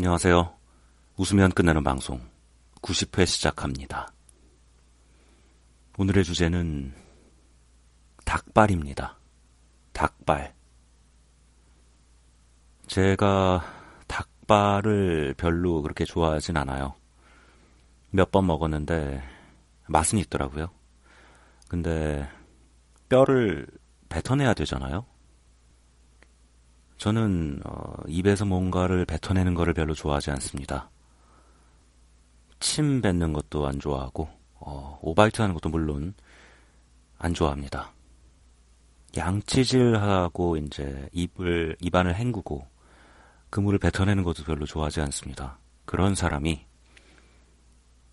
안녕하세요. 웃으면 끝나는 방송 90회 시작합니다. 오늘의 주제는 닭발입니다. 닭발. 제가 닭발을 별로 그렇게 좋아하진 않아요. 몇 번 먹었는데 맛은 있더라고요. 근데 뼈를 뱉어내야 되잖아요. 저는 어, 입에서 뭔가를 뱉어내는 거를 별로 좋아하지 않습니다. 침 뱉는 것도 안 좋아하고 어, 오바이트 하는 것도 물론 안 좋아합니다. 양치질하고 이제 입을 입안을 헹구고 그물을 뱉어내는 것도 별로 좋아하지 않습니다. 그런 사람이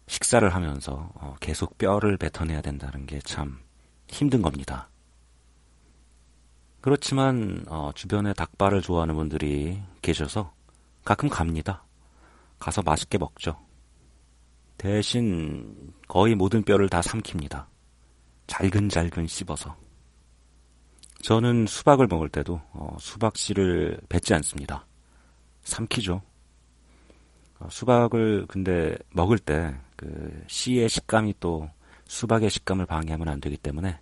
식사를 하면서 어, 계속 뼈를 뱉어내야 된다는 게 참 힘든 겁니다. 그렇지만 어, 주변에 닭발을 좋아하는 분들이 계셔서 가끔 갑니다. 가서 맛있게 먹죠. 대신 거의 모든 뼈를 다 삼킵니다. 잘근잘근 씹어서. 저는 수박을 먹을 때도 어, 수박 씨를 뱉지 않습니다. 삼키죠. 어, 수박을 근데 먹을 때 그 씨의 식감이 또 수박의 식감을 방해하면 안 되기 때문에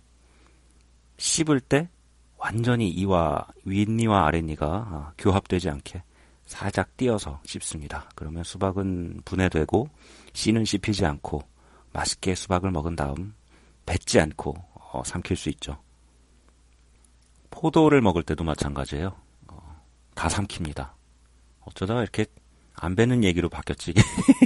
씹을 때 완전히 이와 윗니와 아랫니가 아, 교합되지 않게 살짝 띄어서 씹습니다. 그러면 수박은 분해되고 씨는 씹히지 않고 맛있게 수박을 먹은 다음 뱉지 않고 어, 삼킬 수 있죠. 포도를 먹을 때도 마찬가지예요. 어, 다 삼킵니다. 어쩌다가 이렇게 안 뱉는 얘기로 바뀌었지.